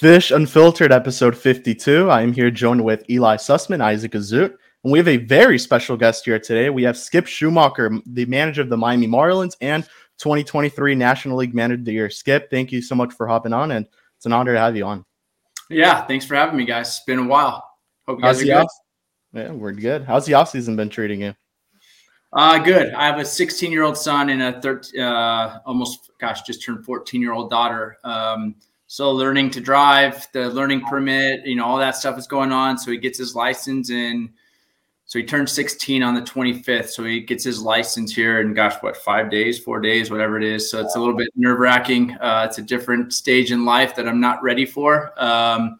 Fish Unfiltered, episode 52. I am here joined with Ely Sussman, Isaac Azout, and we have a very special guest here today. We have Skip Schumaker, the manager of the Miami Marlins and 2023 National League Manager of the Year. Skip, thank you so much for hopping on, and it's an honor to have you on. Yeah, thanks for having me, guys. It's been a while. Hope you guys How's are the good. off- Yeah, we're good. How's the offseason been treating you? Uh, good. I have a 16 year old son and a 13, uh, almost, gosh, just turned 14 year old daughter. Um, so learning to drive, the learning permit, you know, all that stuff is going on. So he gets his license and so he turned 16 on the 25th. So he gets his license here in gosh, what, five days, four days, whatever it is. So it's a little bit nerve wracking. Uh, it's a different stage in life that I'm not ready for. Um,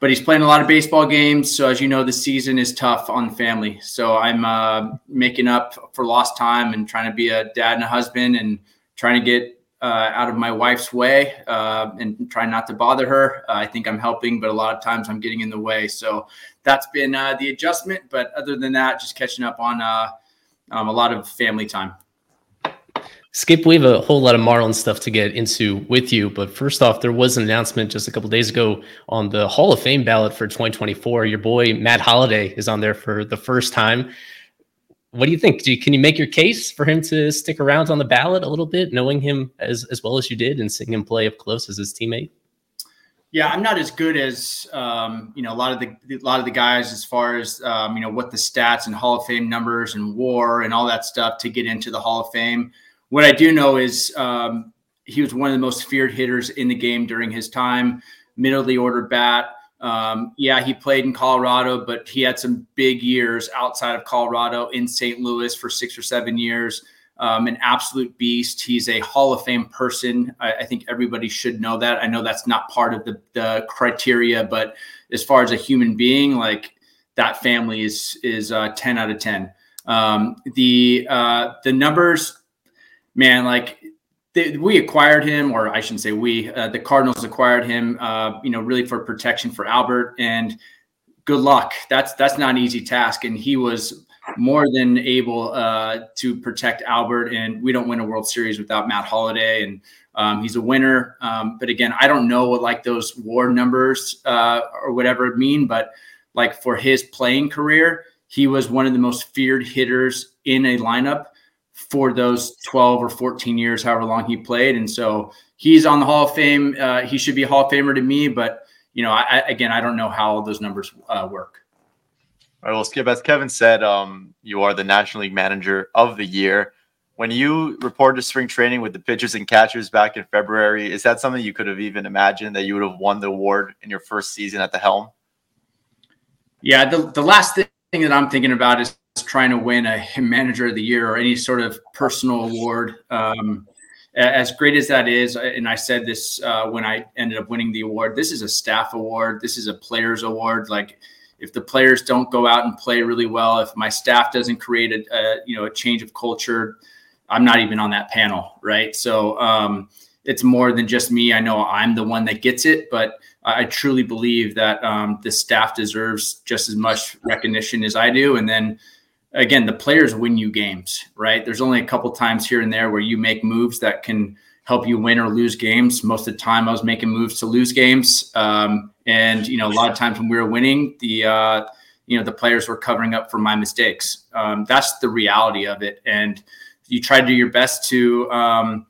but he's playing a lot of baseball games. So as you know, the season is tough on the family. So I'm uh, making up for lost time and trying to be a dad and a husband and trying to get uh, out of my wife's way uh, and try not to bother her. Uh, I think I'm helping, but a lot of times I'm getting in the way. So that's been uh, the adjustment. But other than that, just catching up on uh, um, a lot of family time. Skip, we have a whole lot of Marlin stuff to get into with you. But first off, there was an announcement just a couple days ago on the Hall of Fame ballot for 2024. Your boy Matt Holliday, is on there for the first time. What do you think? Do you, can you make your case for him to stick around on the ballot a little bit, knowing him as, as well as you did and seeing him play up close as his teammate? Yeah, I'm not as good as um, you know a lot of the a lot of the guys as far as um, you know what the stats and Hall of Fame numbers and WAR and all that stuff to get into the Hall of Fame. What I do know is um, he was one of the most feared hitters in the game during his time, middle of the order bat. Um, yeah, he played in Colorado, but he had some big years outside of Colorado in St. Louis for six or seven years. Um, an absolute beast. He's a Hall of Fame person. I, I, think everybody should know that. I know that's not part of the, the criteria, but as far as a human being, like that family is is uh, ten out of ten. Um, the uh, the numbers, man, like we acquired him, or I shouldn't say we. Uh, the Cardinals acquired him, uh, you know, really for protection for Albert. And good luck. That's that's not an easy task, and he was more than able uh, to protect Albert. And we don't win a World Series without Matt Holliday, and um, he's a winner. Um, but again, I don't know what like those WAR numbers uh, or whatever mean, but like for his playing career, he was one of the most feared hitters in a lineup for those 12 or 14 years, however long he played. And so he's on the Hall of Fame. Uh, he should be a Hall of Famer to me, but you know, I, again, I don't know how those numbers uh, work. All right, well, Skip, as Kevin said, um, you are the National League Manager of the Year. When you reported to spring training with the pitchers and catchers back in February, is that something you could have even imagined that you would have won the award in your first season at the helm? Yeah, the, the last thing that I'm thinking about is trying to win a manager of the year or any sort of personal award. Um, as great as that is, and I said this uh, when I ended up winning the award, this is a staff award. This is a players award. Like if the players don't go out and play really well, if my staff doesn't create a, a you know a change of culture, I'm not even on that panel, right? So um, it's more than just me. I know I'm the one that gets it, but I truly believe that um, the staff deserves just as much recognition as I do. And then again, the players win you games, right? There's only a couple times here and there where you make moves that can help you win or lose games. Most of the time, I was making moves to lose games, um, and you know, a lot of times when we were winning, the uh, you know the players were covering up for my mistakes. Um, that's the reality of it, and you try to do your best to um,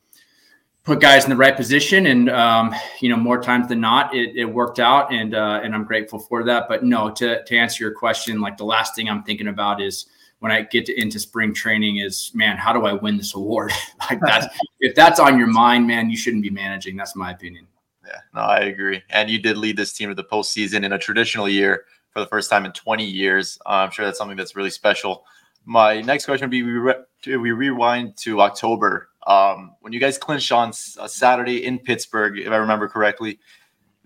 put guys in the right position, and um, you know, more times than not, it, it worked out, and uh, and I'm grateful for that. But no, to to answer your question, like the last thing I'm thinking about is when I get to, into spring training is, man, how do I win this award? like that. if that's on your mind, man, you shouldn't be managing. That's my opinion. Yeah, no, I agree. And you did lead this team to the postseason in a traditional year for the first time in 20 years. Uh, I'm sure that's something that's really special. My next question would be: We, re- we rewind to October um, when you guys clinched on a Saturday in Pittsburgh, if I remember correctly.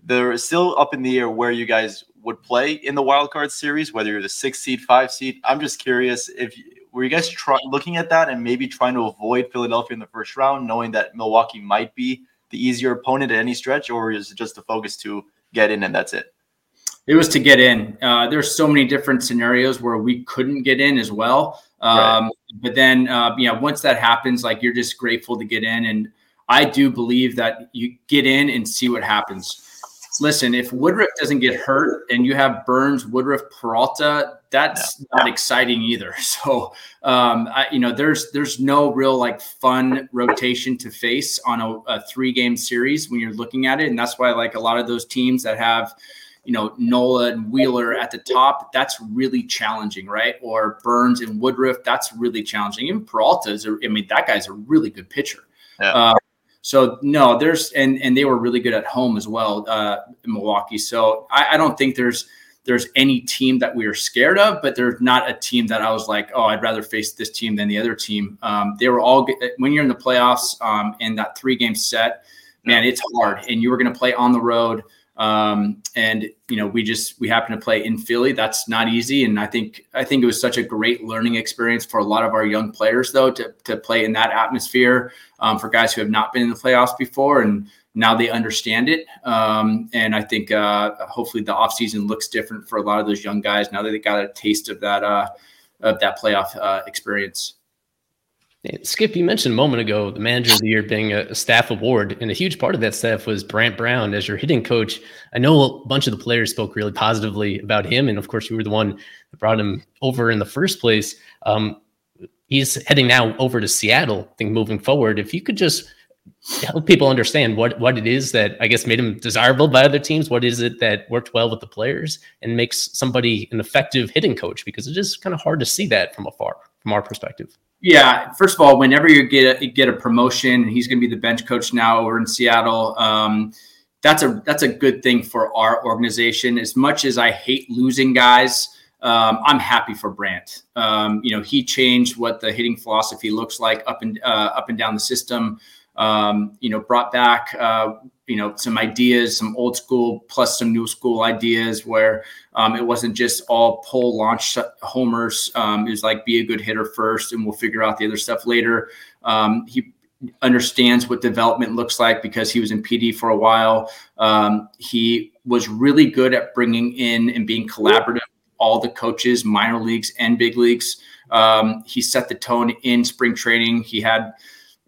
They're still up in the air where you guys would play in the wild card series, whether you're the six seed, five seed. I'm just curious if were you guys try, looking at that and maybe trying to avoid Philadelphia in the first round, knowing that Milwaukee might be the easier opponent at any stretch, or is it just the focus to get in and that's it? It was to get in. Uh, there's so many different scenarios where we couldn't get in as well. Um, right. But then, uh, yeah, once that happens, like you're just grateful to get in. And I do believe that you get in and see what happens listen, if Woodruff doesn't get hurt and you have Burnes, Woodruff, Peralta, that's yeah. not exciting either. So, um, I, you know, there's there's no real like fun rotation to face on a, a three game series when you're looking at it, and that's why like a lot of those teams that have you know Nola and Wheeler at the top, that's really challenging, right? Or Burnes and Woodruff, that's really challenging. Even Peralta is, a, I mean, that guy's a really good pitcher. Yeah. Uh, so no, there's and and they were really good at home as well uh, in Milwaukee. So I, I don't think there's there's any team that we are scared of, but there's not a team that I was like, oh, I'd rather face this team than the other team. Um, they were all when you're in the playoffs um, in that three game set, man, it's hard, and you were going to play on the road. Um, and you know, we just we happen to play in Philly. That's not easy, and I think I think it was such a great learning experience for a lot of our young players, though, to to play in that atmosphere um, for guys who have not been in the playoffs before, and now they understand it. Um, and I think uh, hopefully the offseason looks different for a lot of those young guys now that they got a taste of that uh, of that playoff uh, experience. Skip, you mentioned a moment ago the manager of the year being a, staff award, and a huge part of that staff was Brant Brown as your hitting coach. I know a bunch of the players spoke really positively about him, and of course, you were the one that brought him over in the first place. Um, he's heading now over to Seattle. I think moving forward, if you could just help people understand what what it is that I guess made him desirable by other teams. What is it that worked well with the players and makes somebody an effective hitting coach? Because it is kind of hard to see that from afar, from our perspective. Yeah, first of all, whenever you get a, get a promotion, he's going to be the bench coach now over in Seattle. Um, that's a that's a good thing for our organization. As much as I hate losing guys, um, I'm happy for Brant. Um, you know, he changed what the hitting philosophy looks like up and uh, up and down the system. Um, you know, brought back uh, you know some ideas some old school plus some new school ideas where um, it wasn't just all pull launch homers um, it was like be a good hitter first and we'll figure out the other stuff later. Um, he understands what development looks like because he was in pd for a while. Um, he was really good at bringing in and being collaborative all the coaches minor leagues and big leagues. Um, he set the tone in spring training. He had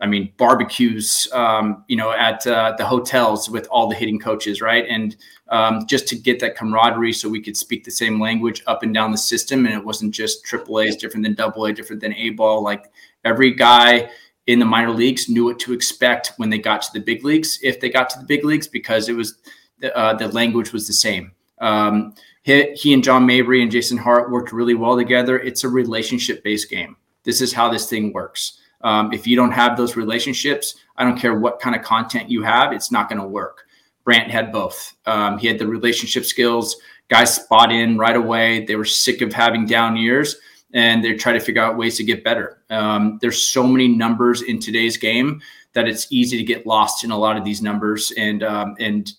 I mean, barbecues, um, you know, at uh, the hotels with all the hitting coaches, right? And um, just to get that camaraderie so we could speak the same language up and down the system. And it wasn't just AAA is different than double A, different than A ball. Like every guy in the minor leagues knew what to expect when they got to the big leagues, if they got to the big leagues, because it was, uh, the language was the same. Um, he, he and John Mabry and Jason Hart worked really well together. It's a relationship based game. This is how this thing works. Um, if you don't have those relationships, I don't care what kind of content you have, it's not going to work. Brant had both. Um, he had the relationship skills. Guys spot in right away. They were sick of having down years and they try to figure out ways to get better. Um, there's so many numbers in today's game that it's easy to get lost in a lot of these numbers and um, and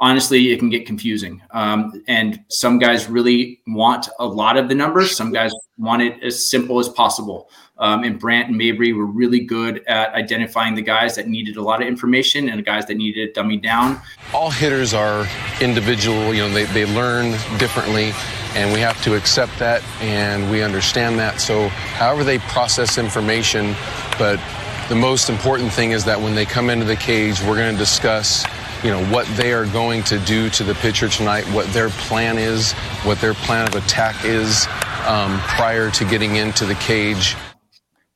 honestly it can get confusing. Um, and some guys really want a lot of the numbers. Some guys want it as simple as possible. Um, and brant and mabry were really good at identifying the guys that needed a lot of information and the guys that needed it dummied down. All hitters are individual you know they, they learn differently and we have to accept that and we understand that. So however they process information but the most important thing is that when they come into the cage we're going to discuss you know what they are going to do to the pitcher tonight, what their plan is, what their plan of attack is um, prior to getting into the cage.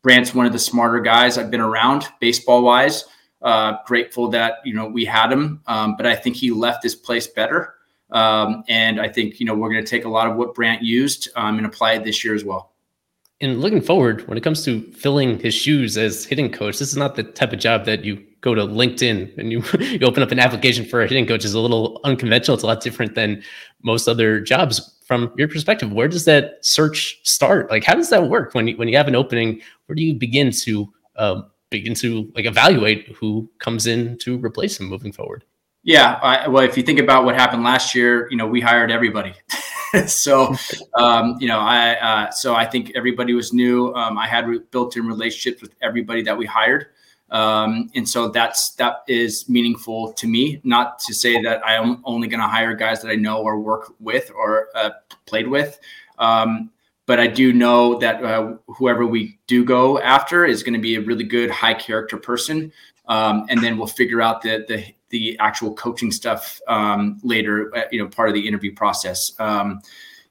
Brant's one of the smarter guys I've been around baseball wise. Uh, grateful that you know we had him, um, but I think he left this place better. Um, and I think you know we're going to take a lot of what Brant used um, and apply it this year as well and looking forward, when it comes to filling his shoes as hitting coach, this is not the type of job that you go to LinkedIn and you, you open up an application for a hitting coach. is a little unconventional. It's a lot different than most other jobs. From your perspective, where does that search start? Like, how does that work when you, when you have an opening? Where do you begin to um, begin to like evaluate who comes in to replace him moving forward? Yeah, I, well, if you think about what happened last year, you know, we hired everybody. so, um, you know, I uh, so I think everybody was new. Um, I had re- built-in relationships with everybody that we hired, um, and so that's that is meaningful to me. Not to say that I am only going to hire guys that I know or work with or uh, played with. Um, but I do know that uh, whoever we do go after is going to be a really good high character person, um, and then we'll figure out the the the actual coaching stuff um, later, uh, you know, part of the interview process. Um,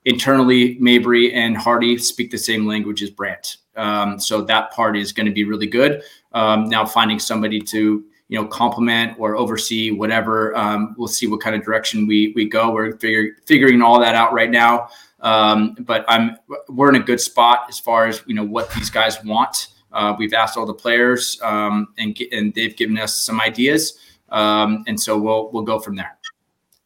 internally, Mabry and Hardy speak the same language as Brant. Um, so that part is going to be really good. Um, now finding somebody to, you know, complement or oversee whatever, um, we'll see what kind of direction we, we go. We're figure, figuring all that out right now. Um, but I'm, we're in a good spot as far as, you know, what these guys want. Uh, we've asked all the players and, and they've given us some ideas. Um, and so we'll we'll go from there.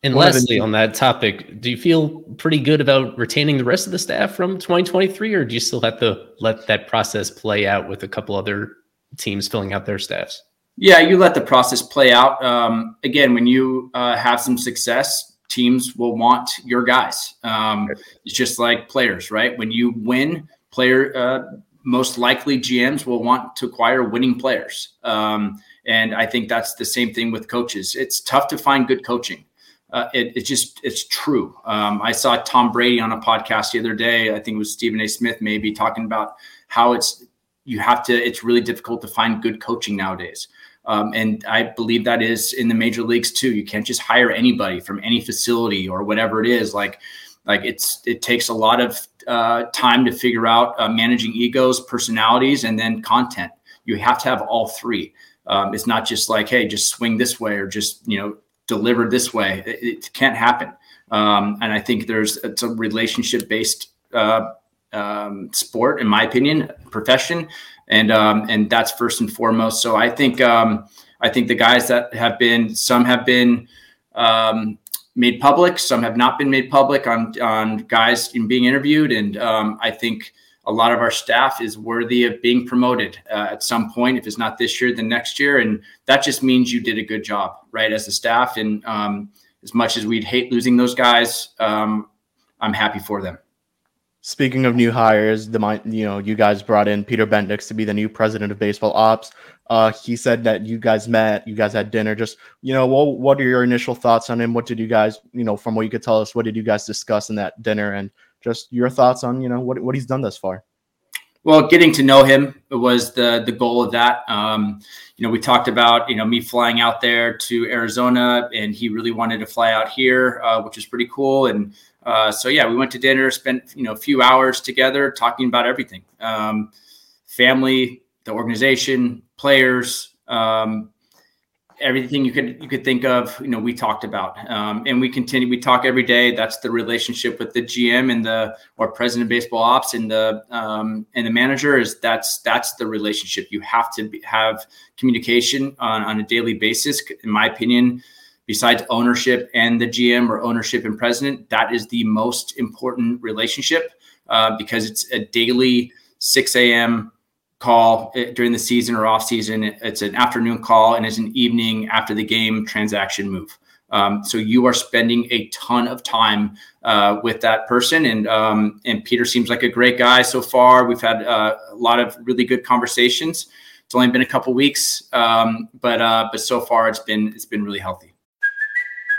And lastly, on that topic, do you feel pretty good about retaining the rest of the staff from 2023, or do you still have to let that process play out with a couple other teams filling out their staffs? Yeah, you let the process play out. Um, again, when you uh, have some success, teams will want your guys. Um, it's just like players, right? When you win, player uh, most likely GMs will want to acquire winning players. Um, and I think that's the same thing with coaches. It's tough to find good coaching. Uh, it, it's just it's true. Um, I saw Tom Brady on a podcast the other day. I think it was Stephen A. Smith maybe talking about how it's you have to. It's really difficult to find good coaching nowadays. Um, and I believe that is in the major leagues too. You can't just hire anybody from any facility or whatever it is. Like, like it's it takes a lot of uh, time to figure out uh, managing egos, personalities, and then content. You have to have all three. Um, it's not just like, hey, just swing this way or just you know deliver this way. It, it can't happen. Um, and I think there's it's a relationship based uh, um, sport, in my opinion, profession, and um, and that's first and foremost. So I think um, I think the guys that have been some have been um, made public, some have not been made public on on guys in being interviewed, and um, I think a lot of our staff is worthy of being promoted uh, at some point. If it's not this year, then next year. And that just means you did a good job, right, as a staff. And um, as much as we'd hate losing those guys, um, I'm happy for them. Speaking of new hires, the you know you guys brought in Peter Bendix to be the new president of baseball ops. Uh, he said that you guys met, you guys had dinner. Just you know, what what are your initial thoughts on him? What did you guys, you know, from what you could tell us, what did you guys discuss in that dinner? And just your thoughts on you know what, what he's done thus far. Well getting to know him was the the goal of that. Um, you know we talked about you know me flying out there to arizona and he really wanted to fly out here uh, which is pretty cool. And uh, so yeah we went to dinner spent you know a few hours together talking about everything. Um, family the organization players um, everything you could you could think of you know we talked about. Um, and we continue we talk every day. That's the relationship with the gm and the or president of baseball ops and the um, and the manager is that's that's the relationship. You have to be, have communication on, on a daily basis. In my opinion besides ownership and the gm or ownership and president that is the most important relationship uh, because it's a daily 6 a.m call eh, during the season or off season. It's an afternoon call and it's an evening after the game transaction move. Um, so you are spending a ton of time uh, with that person, and um, and Peter seems like a great guy so far. We've had uh, a lot of really good conversations. It's only been a couple weeks, um, but uh, but so far it's been it's been really healthy.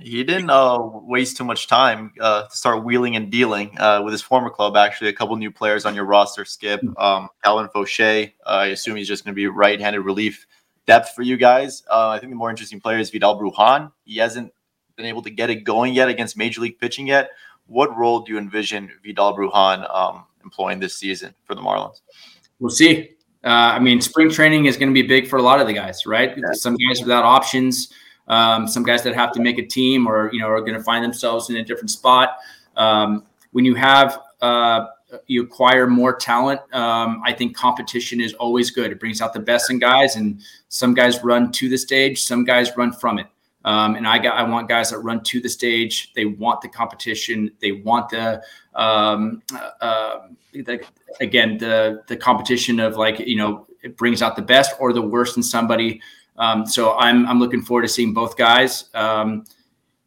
He didn't uh, waste too much time uh, to start wheeling and dealing uh, with his former club. Actually, a couple new players on your roster. Skip, hmm. um, Calvin Faucher. I assume he's just going to be right-handed relief depth for you guys. Uh, I think the more interesting player is Vidal Brujan. He hasn't been able to get it going yet against major league pitching yet. What role do you envision Vidal Brujan um, employing this season for the Marlins? We'll see. Uh, I mean, spring training is going to be big for a lot of the guys, right? Yeah. Some guys without options um, some guys that have to make a team or you know are going to find themselves in a different spot. Um, when you have uh, you acquire more talent, um, I think competition is always good. It brings out the best in guys, and some guys run to the stage, some guys run from it. Um, and I got I want guys that run to the stage. They want the competition. They want the, um, uh, the again the the competition of like you know it brings out the best or the worst in somebody. Um, so I'm I'm looking forward to seeing both guys. Um,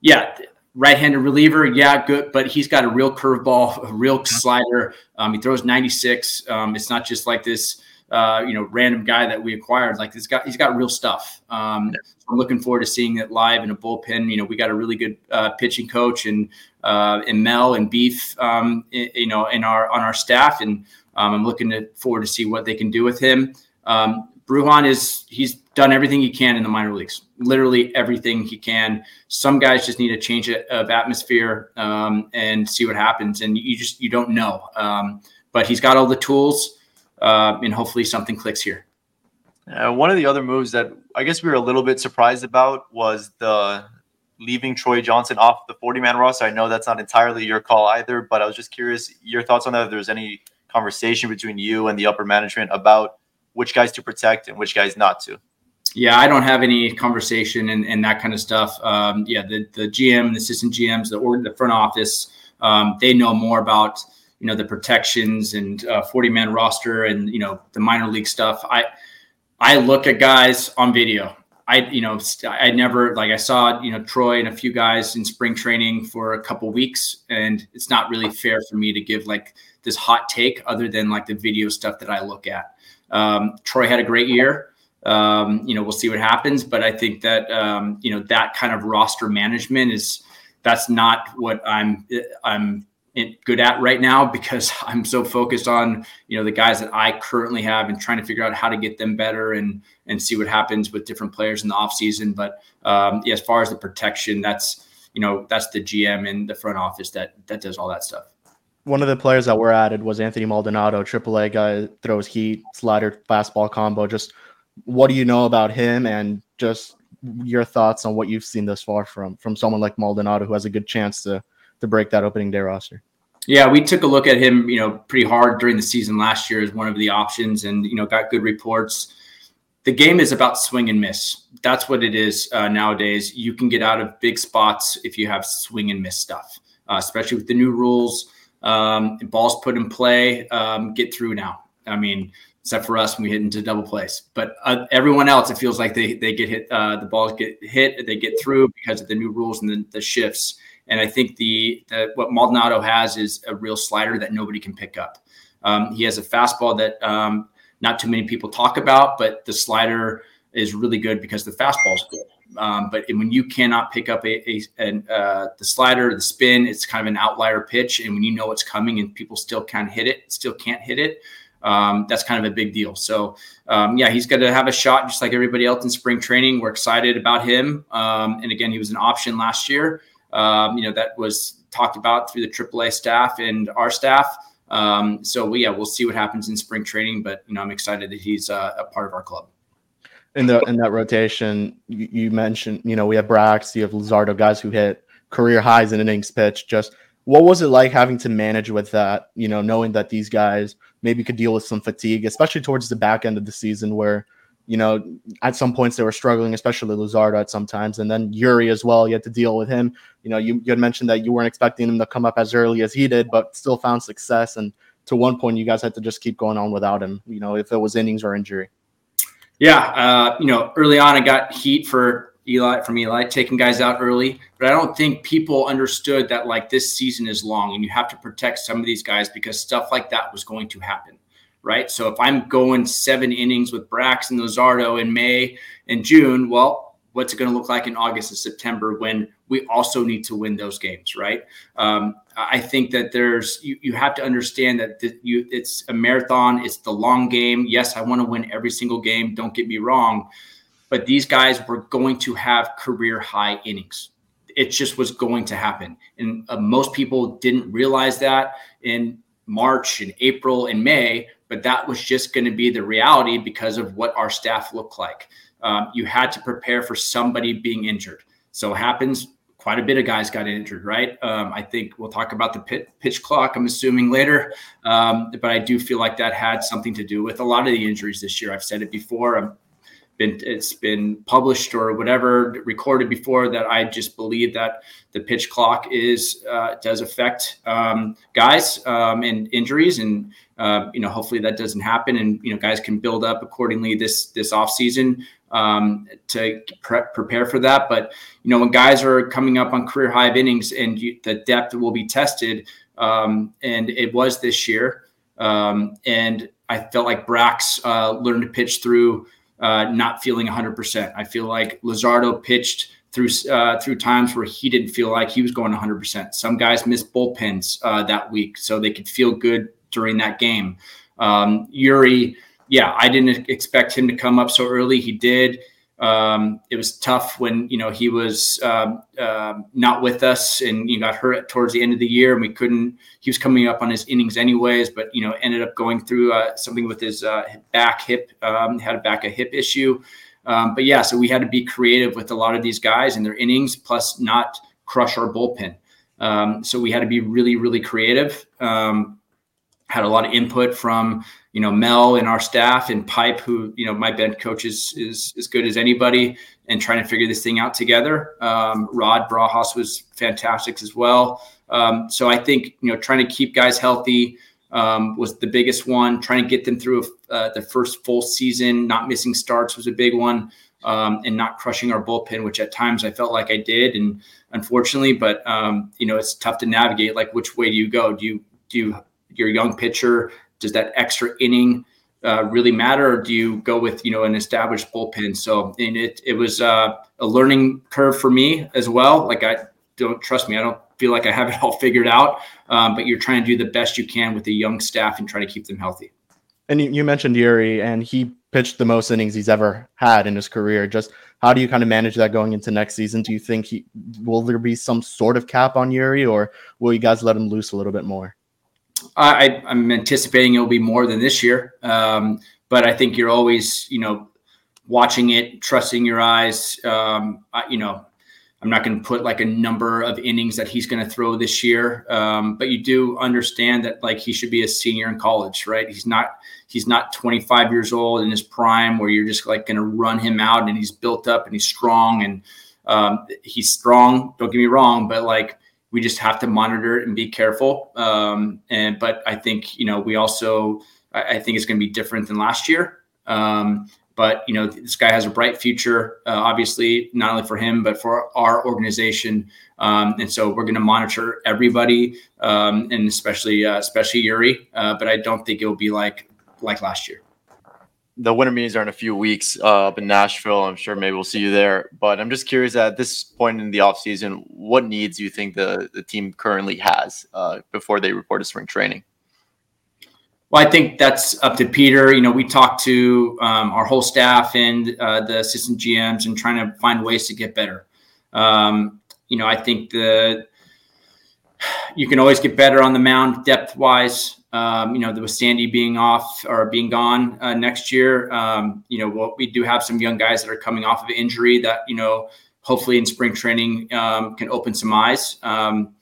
yeah, right-handed reliever, yeah, good, but he's got a real curveball, a real slider. Um, he throws 96. Um, it's not just like this, uh, you know, random guy that we acquired. Like this guy, he's got real stuff. Um, I'm looking forward to seeing it live in a bullpen. You know, we got a really good uh, pitching coach and uh, and Mel and Beef, um, in, you know, in our on our staff, and I'm looking to, forward to see what they can do with him. Um, Brujan is he's done everything he can in the minor leagues, literally everything he can. Some guys just need a change of atmosphere um, and see what happens, and you just you don't know. Um, but he's got all the tools, uh, and hopefully something clicks here. Uh, one of the other moves that I guess we were a little bit surprised about was the leaving Troy Johnson off the 40 man roster. I know that's not entirely your call either, but I was just curious your thoughts on that. If there's any conversation between you and the upper management about which guys to protect and which guys not to. Yeah, I don't have any conversation and, and that kind of stuff. Um, yeah, the, the GM, the assistant GMs, the or the front office, um, they know more about you know the protections and uh, 40 man roster and you know the minor league stuff. I I look at guys on video. I you know I never like I saw you know Troy and a few guys in spring training for a couple weeks, and it's not really fair for me to give like this hot take other than like the video stuff that I look at. Um, Troy had a great year. Um, you know, we'll see what happens, but I think that um, you know that kind of roster management is that's not what I'm I'm good at right now because I'm so focused on you know the guys that I currently have and trying to figure out how to get them better and and see what happens with different players in the offseason. But um, yeah, as far as the protection, that's you know that's the GM and the front office that that does all that stuff. One of the players that were added was Anthony Maldonado, AAA guy, throws heat, slider, fastball combo. Just what do you know about him and just your thoughts on what you've seen thus far from from someone like Maldonado who has a good chance to to break that opening day roster? Yeah, we took a look at him, you know, pretty hard during the season last year as one of the options, and you know, got good reports. The game is about swing and miss. That's what it is uh, nowadays. You can get out of big spots if you have swing and miss stuff, uh, especially with the new rules. Um, balls put in play, um, get through now. I mean, except for us when we hit into double plays. But uh, everyone else, it feels like they they get hit. Uh, the balls get hit, they get through because of the new rules and the, the shifts. And I think the, the, what Maldonado has is a real slider that nobody can pick up. Um, he has a fastball that um, not too many people talk about, but the slider is really good because the fastball is good. Um, but when you cannot pick up a, a, uh, the slider, the spin, it's kind of an outlier pitch, and when you know it's coming and people still can't hit it, still can't hit it. Um, that's kind of a big deal. So, um, yeah, he's going to have a shot just like everybody else in spring training. We're excited about him. Um, and again, he was an option last year um, you know, that was talked about through the AAA staff and our staff. Um, so we, yeah, we'll see what happens in spring training, but you know, I'm excited that he's uh, a part of our club. In the in that rotation, you, you, mentioned, you know, we have Brax, you have Luzardo, guys who hit career highs in innings pitch. Just what was it like having to manage with that? You know, knowing that these guys maybe could deal with some fatigue, especially towards the back end of the season, where you know, at some points they were struggling, especially Luzardo at sometimes, and then Eury as well. You had to deal with him. You know, you, you had mentioned that you weren't expecting him to come up as early as he did, but still found success. And to one point, you guys had to just keep going on without him. You know, if it was innings or injury. Yeah, uh, you know, early on I got heat for Ely from Ely taking guys out early, but I don't think people understood that like this season is long and you have to protect some of these guys because stuff like that was going to happen right? So if I'm going seven innings with Brax and Luzardo in May and June, well, what's it going to look like in August and September when we also need to win those games, right? Um, I think that there's you, you have to understand that you it's a marathon, it's the long game. Yes, I want to win every single game. Don't get me wrong, but these guys were going to have career high innings. It just was going to happen, and uh, most people didn't realize that in March and April and May but that was just going to be the reality because of what our staff looked like. Um, you had to prepare for somebody being injured. So happens. Quite a bit of guys got injured, right? Um, I think we'll talk about the pit, pitch clock. I'm assuming later, um, but I do feel like that had something to do with a lot of the injuries this year. I've said it before. I'm been it's been published or whatever recorded before that I just believe that the pitch clock is uh, does affect um, guys um, and injuries and uh, you know hopefully that doesn't happen and you know guys can build up accordingly this this off season um, to pre- prepare for that but you know when guys are coming up on career high innings and you, the depth will be tested um, and it was this year um, and I felt like Brax uh, learned to pitch through uh, not feeling 100%. I feel like Luzardo pitched through uh, through times where he didn't feel like he was going 100%. Some guys missed bullpens uh, that week, so they could feel good during that game. Um, Eury, yeah, I didn't expect him to come up so early. He did. Um, it was tough when you know he was uh, uh, not with us and you got hurt towards the end of the year, and we couldn't. He was coming up on his innings anyways, but you know ended up going through uh, something with his uh, back hip. Um, had a back a hip issue, um, but yeah, so we had to be creative with a lot of these guys and their innings, plus not crush our bullpen. Um, so we had to be really, really creative. Had a lot of input from you know Mel and our staff and Pipe, who you know my bench coach is is as good as anybody, and trying to figure this thing out together. Um, Rod Barajas was fantastic as well. Um, so I think you know trying to keep guys healthy um, was the biggest one. Trying to get them through uh, the first full season, not missing starts was a big one. Um, and not crushing our bullpen, which at times I felt like I did, and unfortunately, but um, you know it's tough to navigate. Like, which way do you go? Do you do you, your young pitcher does that extra inning uh, really matter, or do you go with you know an established bullpen? So and it it was uh, a learning curve for me as well. Like I don't trust me. I don't feel like I have it all figured out. Um, but you're trying to do the best you can with the young staff and try to keep them healthy. And you, you mentioned Eury, and he pitched the most innings he's ever had in his career. Just how do you kind of manage that going into next season? Do you think he will there be some sort of cap on Eury, or will you guys let him loose a little bit more? I, I'm anticipating it'll be more than this year, um, but I think you're always, you know, watching it, trusting your eyes. Um, I, you know, I'm not going to put like a number of innings that he's going to throw this year, um, but you do understand that like he should be a senior in college, right? He's not he's not 25 years old in his prime where you're just like going to run him out and he's built up and he's strong and um, he's strong. Don't get me wrong, but like we just have to monitor it and be careful. Um, and but I think you know we also I, I think it's going to be different than last year. Um, but you know, this guy has a bright future, uh, obviously, not only for him but for our organization. Um, and so we're going to monitor everybody, um, and especially uh, especially Eury. Uh, but I don't think it will be like like last year. The winter meetings are in a few weeks uh, up in Nashville. I'm sure maybe we'll see you there. But I'm just curious at this point in the offseason, what needs do you think the, the team currently has uh, before they report to spring training? Well, I think that's up to Peter. You know, we talked to um, our whole staff and uh, the assistant GMs and trying to find ways to get better. Um, you know, I think the you can always get better on the mound depth wise. Um, you know, with Sandy being off or being gone uh, next year, um, you know, well, we do have some young guys that are coming off of injury that you know, hopefully in spring training um, can open some eyes. Um,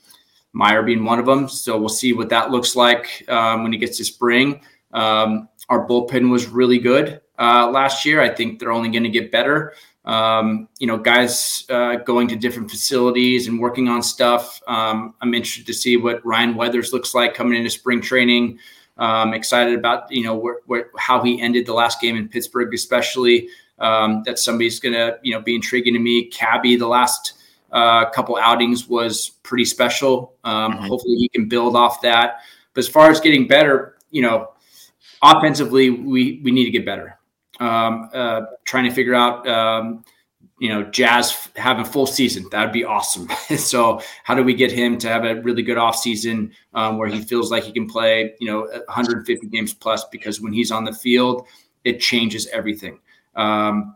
Meyer being one of them. So we'll see what that looks like um, when he gets to spring. Um, our bullpen was really good uh, last year. I think they're only going to get better. Um, you know, guys uh, going to different facilities and working on stuff. Um, I'm interested to see what Ryan Weathers looks like coming into spring training. Um, excited about you know where, where, how he ended the last game in Pittsburgh, especially. Um, that somebody's going to you know be intriguing to me. Cabby, the last uh, couple outings was pretty special. Um, mm-hmm. Hopefully, he can build off that. But as far as getting better, you know, offensively, we we need to get better. Um, uh, trying to figure out, um, you know, Jazz having a full season that'd be awesome. so, how do we get him to have a really good off season um, where he feels like he can play, you know, 150 games plus? Because when he's on the field, it changes everything. Um,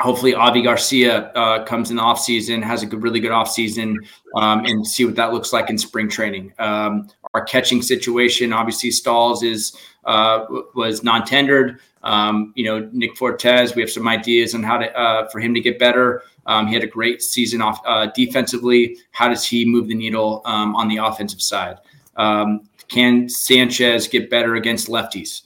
hopefully Avi Garcia uh, comes in the offseason, has a good, really good offseason, um, and see what that looks like in spring training. Um, our catching situation, obviously, Stalls is uh, was non-tendered. Um, you know, Nick Fortes, we have some ideas on how to uh, for him to get better. Um, he had a great season off uh, defensively. How does he move the needle um, on the offensive side? Um, can Sanchez get better against lefties?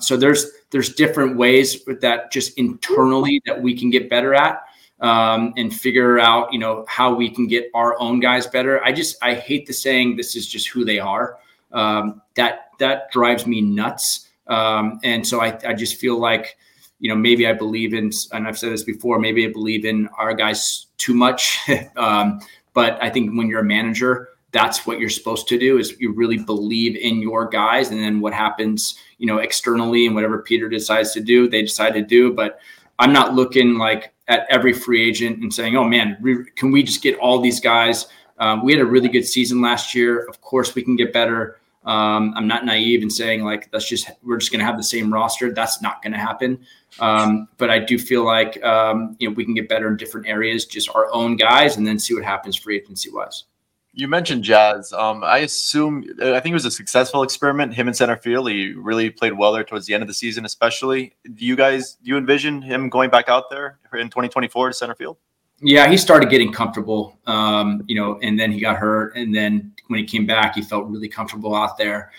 so there's there's different ways that just internally that we can get better at um, and figure out you know how we can get our own guys better i just i hate the saying this is just who they are um, that that drives me nuts um, and so I, I just feel like you know maybe i believe in and i've said this before maybe i believe in our guys too much. Um, but i think when you're a manager that's what you're supposed to do is you really believe in your guys. And then what happens you know externally and whatever peter decides to do they decide to do. But i'm not looking like at every free agent and saying oh man can we just get all these guys? Um, we had a really good season last year. Of course we can get better um, i'm not naive in saying like let's just we're just going to have the same roster that's not going to happen um, but i do feel like um, you know we can get better in different areas just our own guys and then see what happens free agency wise you mentioned Jazz. Um, I assume I think it was a successful experiment. Him in center field, he really played well there towards the end of the season, especially. Do you guys do you envision him going back out there in 2024 to center field? Yeah, he started getting comfortable, um, you know, and then he got hurt, and then when he came back, he felt really comfortable out there.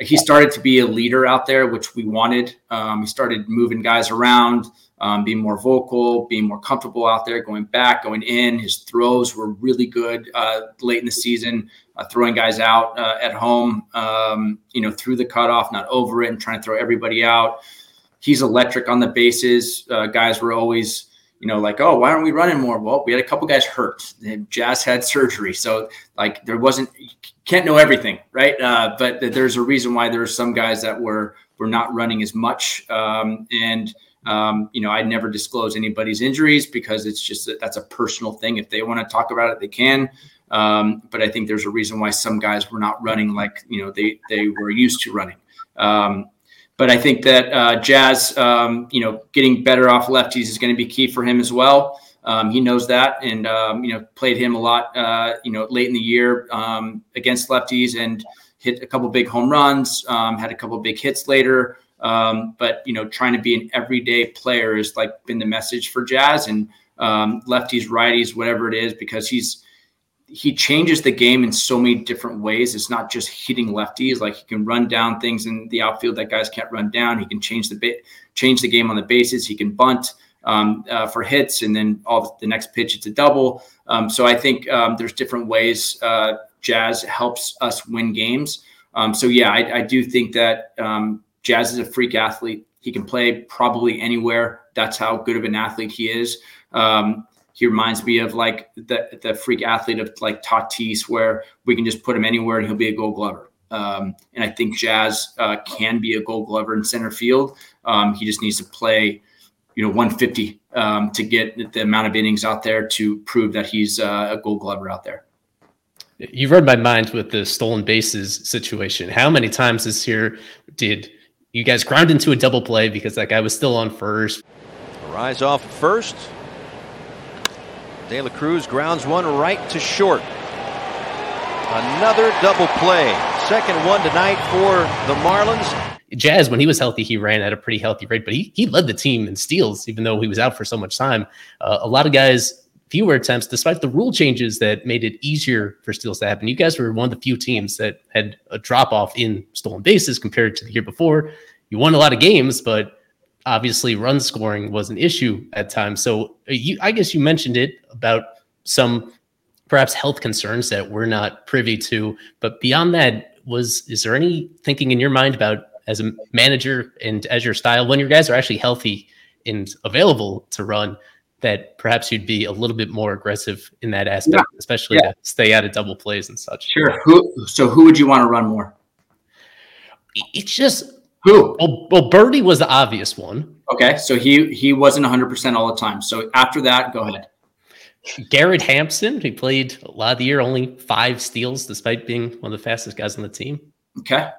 He started to be a leader out there, which we wanted. Um, he started moving guys around um, being more vocal, being more comfortable out there, going back, going in. His throws were really good uh, late in the season, uh, throwing guys out uh, at home, um, you know, through the cutoff, not over it, and trying to throw everybody out. He's electric on the bases. Uh, guys were always, you know, like, oh, why aren't we running more? Well, we had a couple guys hurt. Jazz had surgery, so like there wasn't. can't know everything, right? Uh, but there's a reason why there are some guys that were were not running as much, um, and Um, you know, I never disclose anybody's injuries because it's just that that's a personal thing. If they want to talk about it, they can. Um, but I think there's a reason why some guys were not running like you know they they were used to running. Um, but I think that uh, Jazz, um, you know, getting better off lefties is going to be key for him as well. Um, he knows that, and um, you know, played him a lot, uh, you know, late in the year um, against lefties, and hit a couple big home runs. Um, had a couple big hits later. Um, but you know, trying to be an everyday player is like been the message for Jazz and lefties, righties, whatever it is, because he's he changes the game in so many different ways. It's not just hitting lefties; like he can run down things in the outfield that guys can't run down. He can change the ba- change the game on the bases. He can bunt um, uh, for hits, and then all the next pitch it's a double. Um, so I think um, there's different ways uh, Jazz helps us win games. Um, so yeah, I, I, do think that um, Jazz is a freak athlete. He can play probably anywhere. That's how good of an athlete he is. Um, he reminds me of like the the freak athlete of like Tatis, where we can just put him anywhere and he'll be a Gold Glover. Um, and I think Jazz uh, can be a Gold Glover in center field. Um, he just needs to play, you know, 150 um, to get the amount of innings out there to prove that he's uh, a Gold Glover out there. You've read my mind with the stolen bases situation. How many times this year did you guys ground into a double play because that guy was still on first? Arraez off first. De La Cruz grounds one right to short. Another double play. Second one tonight for the Marlins. Jazz, when he was healthy, he ran at a pretty healthy rate, but he, he led the team in steals, even though he was out for so much time. Uh, a lot of guys, fewer attempts, despite the rule changes that made it easier for steals to happen. You guys were one of the few teams that had a drop off in stolen bases compared to the year before. You won a lot of games, but obviously run scoring was an issue at times. So uh, you, I guess you mentioned it about some perhaps health concerns that we're not privy to. But beyond that, was is there any thinking in your mind about as a manager and as your style when your guys are actually healthy and available to run? That perhaps you'd be a little bit more aggressive in that aspect, yeah. especially yeah. to stay out of double plays and such. Sure. Who? So who would you want to run more? It's just who? Well, well, Birdie was the obvious one. Okay, so he he wasn't 100 percent all the time. So after that, go ahead. Garrett Hampson, he played a lot of the year, only five steals, despite being one of the fastest guys on the team. Okay.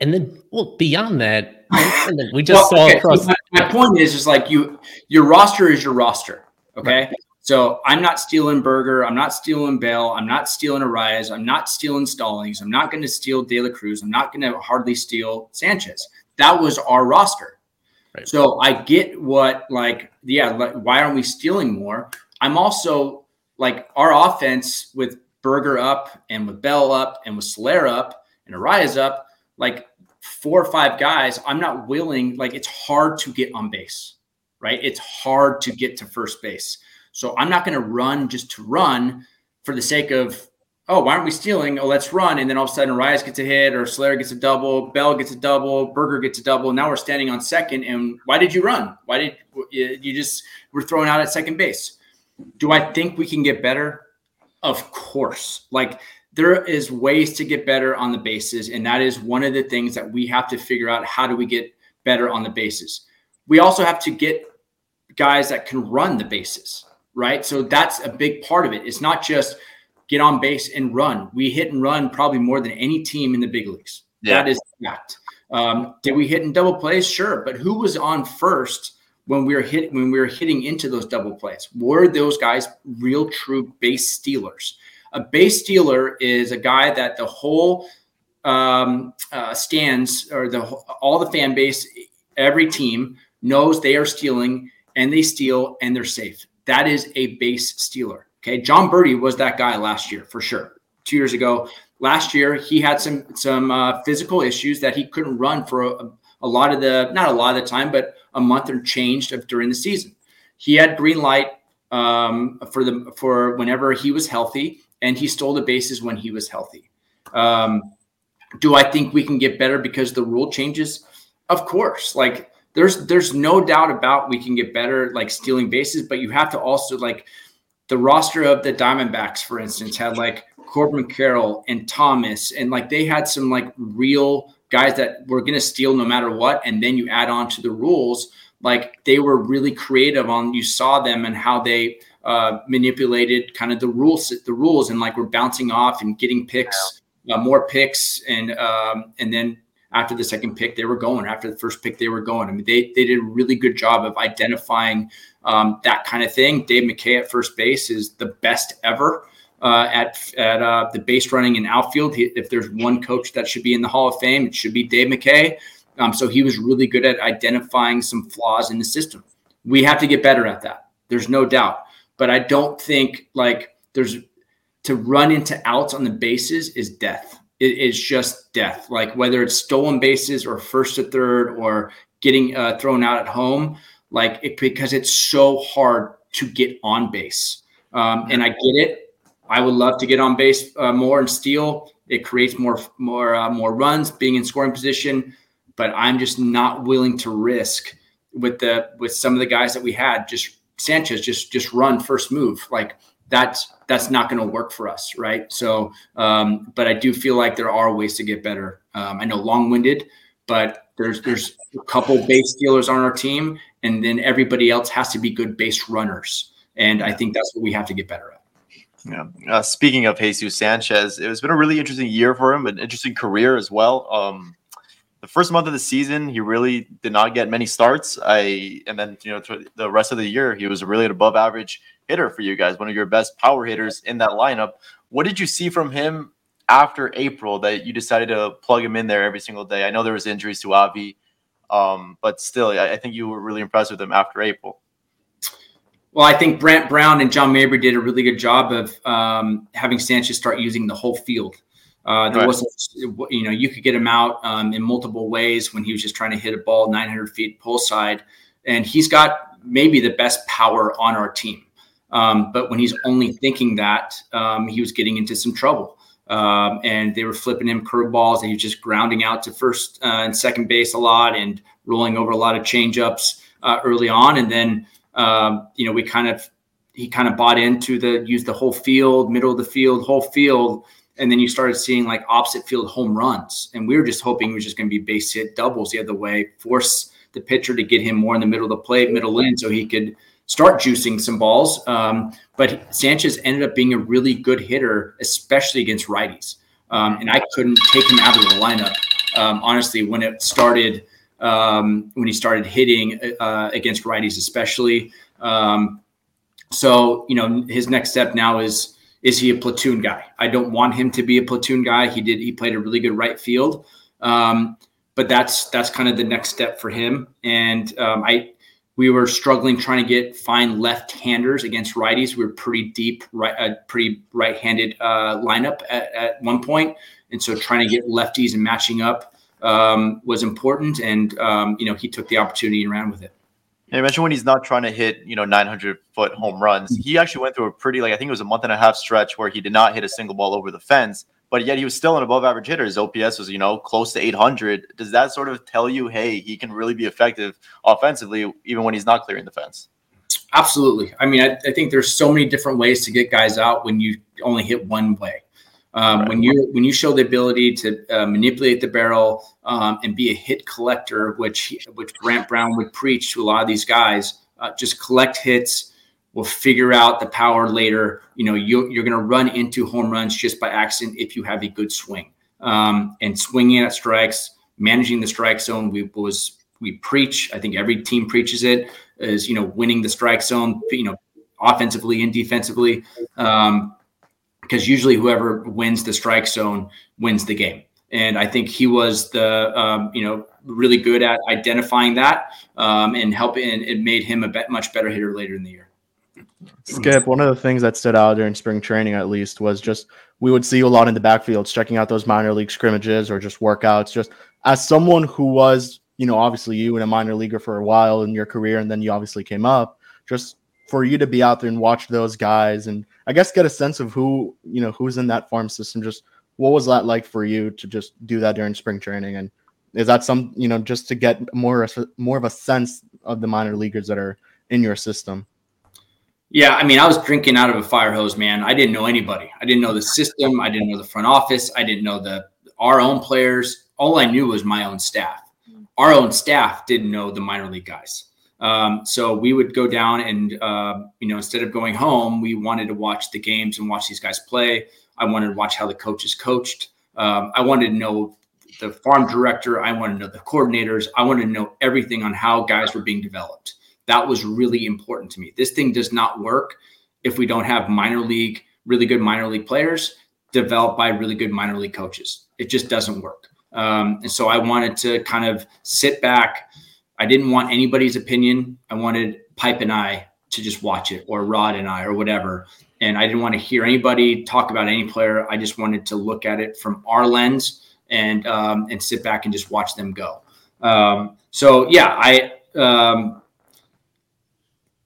And then, well, beyond that, we just well, saw okay. across. So my, my, point is, is like you, your roster is your roster. Okay. Right. So I'm not stealing Burger. I'm not stealing Bell. I'm not stealing Arraez. I'm not stealing Stallings. I'm not going to steal De La Cruz. I'm not going to hardly steal Sanchez. That was our roster. Right. So I get what, like, yeah, like, why aren't we stealing more? I'm also like our offense with Burger up and with Bell up and with Soler up and Arraez up, like four or five guys. I'm not willing, like, it's hard to get on base, right? It's hard to get to first base. So I'm not going to run just to run for the sake of, oh, why aren't we stealing? Oh, let's run. And then all of a sudden, Arraez gets a hit, or Soler gets a double, Bell gets a double, Burger gets a double. Now we're standing on second. And why did you run? Why did you just were thrown out at second base? Do I think we can get better? Of course. Like there is ways to get better on the bases. And that is one of the things that we have to figure out. How do we get better on the bases? We also have to get guys that can run the bases right? So that's a big part of it. It's not just get on base and run. We hit and run probably more than any team in the big leagues. Yeah. That is fact. Um, did we hit in double plays? Sure, but who was on first when we were hit when we were hitting into those double plays? Were those guys real true base stealers? A base stealer is a guy that the whole um, uh, stands or the all the fan base, every team knows they are stealing and they steal and they're safe. That is a base stealer. Okay. Jon Berti was that guy last year for sure. Two years ago, last year, he had some some uh, physical issues that he couldn't run for a, a, lot of the not a lot of the time, but a month or changed of during the season. He had green light um, for the for whenever he was healthy, and he stole the bases when he was healthy. Um, do I think we can get better because the rule changes? Of course. Like there's there's no doubt about we can get better like stealing bases, but you have to also like the roster of the Diamondbacks, for instance, had like Corbin Carroll and Thomas, and like they had some like real guys that were going to steal no matter what, and then you add on to the rules. Like they were really creative on. You saw them and how they uh, manipulated kind of the rules, the rules, and like we're bouncing off and getting picks, uh, more picks, and um, and then after the second pick they were going. After the first pick they were going. I mean they they did a really good job of identifying um, that kind of thing. Dave McKay at first base is the best ever. Uh, at at uh, the base running and outfield. He, if there's one coach that should be in the Hall of Fame, it should be Dave McKay. Um, so he was really good at identifying some flaws in the system. We have to get better at that. There's no doubt. But I don't think like there's to run into outs on the bases is death. It is just death. Like whether it's stolen bases or first to third or getting uh, thrown out at home, like it, because it's so hard to get on base. Um, and I get it I would love to get on base uh, more and steal. It creates more more uh, more runs, being in scoring position. But I'm just not willing to risk with the with some of the guys that we had. Just Sanchez, just just run first move. Like that's that's not going to work for us, right? So, um, but I do feel like there are ways to get better. Um, I know long winded, but there's there's a couple base stealers on our team, and then everybody else has to be good base runners. And I think that's what we have to get better at. Yeah. Uh, speaking of Jesus Sanchez, it has been a really interesting year for him, an interesting career as well. Um, the first month of the season, he really did not get many starts. I and then you know the rest of the year, he was really an above average hitter for you guys, one of your best power hitters in that lineup. What did you see from him after April that you decided to plug him in there every single day? I know there was injuries to Avi, um, but still, I, I think you were really impressed with him after April. Well, I think Brant Brown and John Mabry did a really good job of um, having Sanchez start using the whole field. Uh, there right. wasn't, you know, you could get him out um, in multiple ways when he was just trying to hit a ball 900 feet pull side, and he's got maybe the best power on our team. Um, but when he's only thinking that, um, he was getting into some trouble. Um, and they were flipping him curveballs, and he was just grounding out to first uh, and second base a lot, and rolling over a lot of changeups uh, early on, and then um, you know, we kind of he kind of bought into the use the whole field, middle of the field, whole field, and then you started seeing like opposite field home runs, and we were just hoping it was just going to be base hit doubles the other way, force the pitcher to get him more in the middle of the plate, middle in, so he could start juicing some balls. Um, but Sanchez ended up being a really good hitter, especially against righties. Um, and I couldn't take him out of the lineup. Um, honestly, when it started, um, when he started hitting uh, against righties, especially. Um, so you know, his next step now is is he a platoon guy? I don't want him to be a platoon guy. He did he played a really good right field, um, but that's that's kind of the next step for him. And I we were struggling trying to get fine left-handers against righties. We were pretty deep, right, uh, pretty right-handed uh, lineup at, at one point, and so trying to get lefties and matching up um, was important, and um, you know he took the opportunity and ran with it. Yeah, you mentioned when he's not trying to hit, you know, 900 foot home runs. He actually went through a pretty, like, I think it was a month and a half stretch where he did not hit a single ball over the fence, but yet he was still an above average hitter. His OPS was, you know, close to 800. Does that sort of tell you, hey, he can really be effective offensively even when he's not clearing the fence? Absolutely. I mean, I, I think there's so many different ways to get guys out when you only hit one way. Um, right. When you when you show the ability to uh, manipulate the barrel um, and be a hit collector, which which Brant Brown would preach to a lot of these guys, uh, just collect hits. We'll figure out the power later. You know, you, you're going to run into home runs just by accident if you have a good swing. Um, and swinging at strikes, managing the strike zone, we was we preach. I think every team preaches it. Is you know winning the strike zone. You know, offensively and defensively. Um, because usually whoever wins the strike zone wins the game. And I think he was the um, you know really good at identifying that um, and helping. It made him a much better hitter later in the year. Skip, one of the things that stood out during spring training, at least, was just we would see you a lot in the backfields, checking out those minor league scrimmages or just workouts. Just as someone who was, you know, obviously you in a minor leaguer for a while in your career, and then you obviously came up. Just for you to be out there and watch those guys and I guess get a sense of who, you know, who's in that farm system. Just what was that like for you to just do that during spring training? And is that some, you know, just to get more, more of a sense of the minor leaguers that are in your system? Yeah, I mean, I was drinking out of a fire hose, man. I didn't know anybody. I didn't know the system. I didn't know the front office. I didn't know the our own players. all I knew was my own staff. Our own staff didn't know the minor league guys. Um, so we would go down and, uh, you know, instead of going home, we wanted to watch the games and watch these guys play. I wanted to watch how the coaches coached. Um, I wanted to know the farm director. I wanted to know the coordinators. I wanted to know everything on how guys were being developed. That was really important to me. This thing does not work if we don't have minor league, really good minor league players developed by really good minor league coaches. It just doesn't work. Um, and so I wanted to kind of sit back. I didn't want anybody's opinion. I wanted Pipe and I to just watch it, or Rod and I, or whatever. And I didn't want to hear anybody talk about any player. I just wanted to look at it from our lens and um, and sit back and just watch them go. Um, so yeah, I um,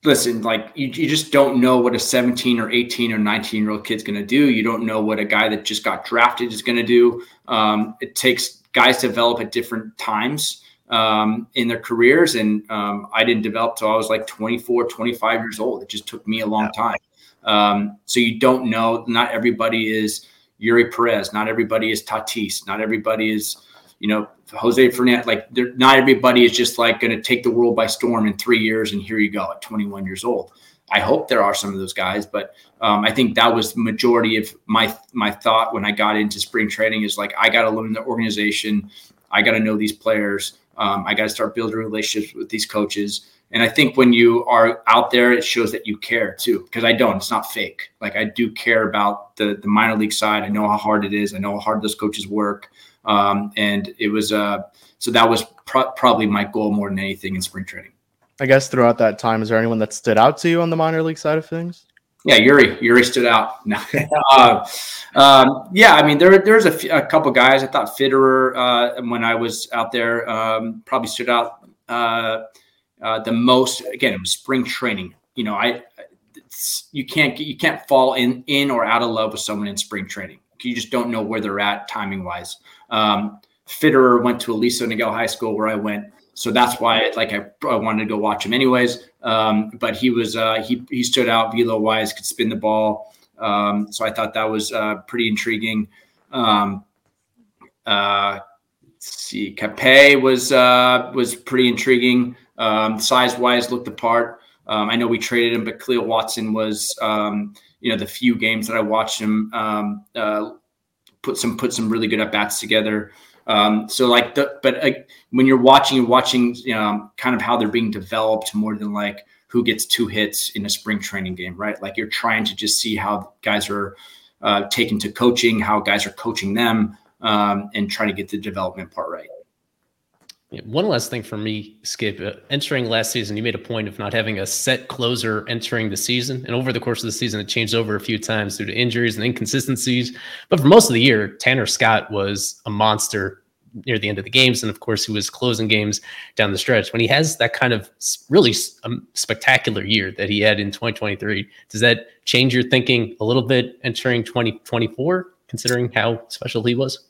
listen, like you, you just don't know what a 17 or 18 or 19 year old kid's going to do. You don't know what a guy that just got drafted is going to do. Um, it takes guys to develop at different times um, in their careers. And um, I didn't develop till I was like 24, 25 years old. It just took me a long time. Um, so you don't know, not everybody is Eury Perez. Not everybody is Tatis. Not everybody is, you know, Jose Fernandez, like not everybody is just like going to take the world by storm in three years and here you go at 21 years old. I hope there are some of those guys, but um, I think that was the majority of my my thought when I got into spring training is like I got to learn the organization, I got to know these players, um, I got to start building relationships with these coaches, and I think when you are out there, it shows that you care too. Because I don't, it's not fake. Like I do care about the the minor league side. I know how hard it is. I know how hard those coaches work. Um, and it was uh, so that was pro- probably my goal more than anything in spring training. I guess throughout that time, is there anyone that stood out to you on the minor league side of things? Yeah, Eury. Eury stood out. uh, um, yeah, I mean, there there's a, f- a couple guys. I thought Fitterer uh, when I was out there um, probably stood out uh, uh the most. Again, it was spring training. You know, I you can't you can't fall in in or out of love with someone in spring training. You just don't know where they're at timing wise. Um, Fitterer went to Aliso Niguel High School where I went, so that's why like I, I wanted to go watch him anyways. Um, but he was uh, he he stood out velo wise, could spin the ball. Um, so I thought that was uh, pretty intriguing. Um, uh, see, Cappe was uh, was pretty intriguing. Um, size wise, looked the part. Um, I know we traded him, but Kahlil Watson was, um, you know, the few games that I watched him um, uh, put some put some really good at bats together. Um, so like the but uh, when you're watching, you're watching you know, kind of how they're being developed more than like who gets two hits in a spring training game, right? Like you're trying to just see how guys are uh, taken to coaching, how guys are coaching them, um, and trying to get the development part right. One last thing for me, Skip. Uh, entering last season, you made a point of not having a set closer entering the season. And over the course of the season, it changed over a few times due to injuries and inconsistencies. But for most of the year, Tanner Scott was a monster near the end of the games. And of course, he was closing games down the stretch. When he has that kind of really um, spectacular year that he had in 2023, does that change your thinking a little bit entering 2024, considering how special he was?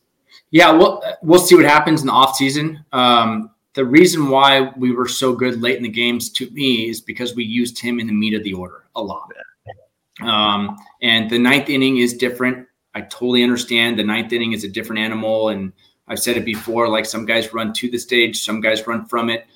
Yeah, we'll we'll see what happens in the offseason. Um, the reason why we were so good late in the games to me is because we used him in the meat of the order a lot. Um, and the ninth inning is different. I totally understand. The ninth inning is a different animal, and I've said it before. Like some guys run to the stage, some guys run from it.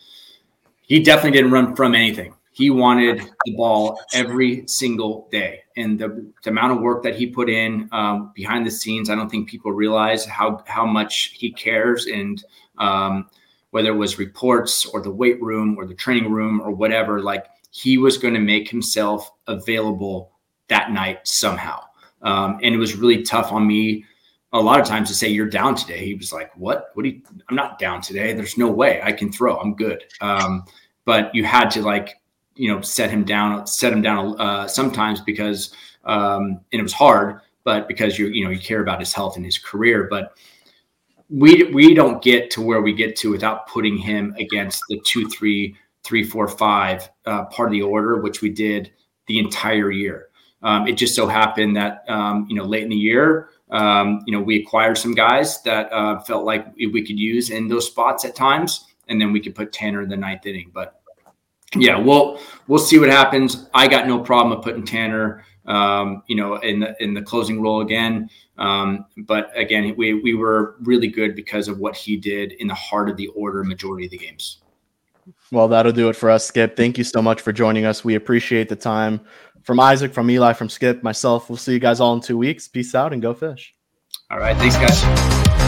He definitely didn't run from anything he wanted the ball every single day. And the, the amount of work that he put in um, behind the scenes, I don't think people realize how, how much he cares. And um, whether it was reports or the weight room or the training room or whatever, like he was going to make himself available that night somehow. Um, and it was really tough on me a lot of times to say you're down today. He was like, "What? What do you? I'm not down today. There's no way I can throw. I'm good." Um, but you had to like you know set him down set him down uh, sometimes because um, and it was hard but because you you know you care about his health and his career. But we we don't get to where we get to without putting him against the two three three four five uh, part of the order which we did the entire year. Um, it just so happened that um, you know late in the year um, you know we acquired some guys that uh, felt like we could use in those spots at times and then we could put tanner in the ninth inning. But yeah, we'll we'll see what happens. I got no problem with putting Tanner um, you know, in the in the closing role again. Um, but again, we we were really good because of what he did in the heart of the order majority of the games. Well, that'll do it for us, Skip. Thank you so much for joining us. We appreciate the time. From Isaac, from Ely, from Skip, myself, we'll see you guys all in two weeks. Peace out and go fish. All right. Thanks, guys.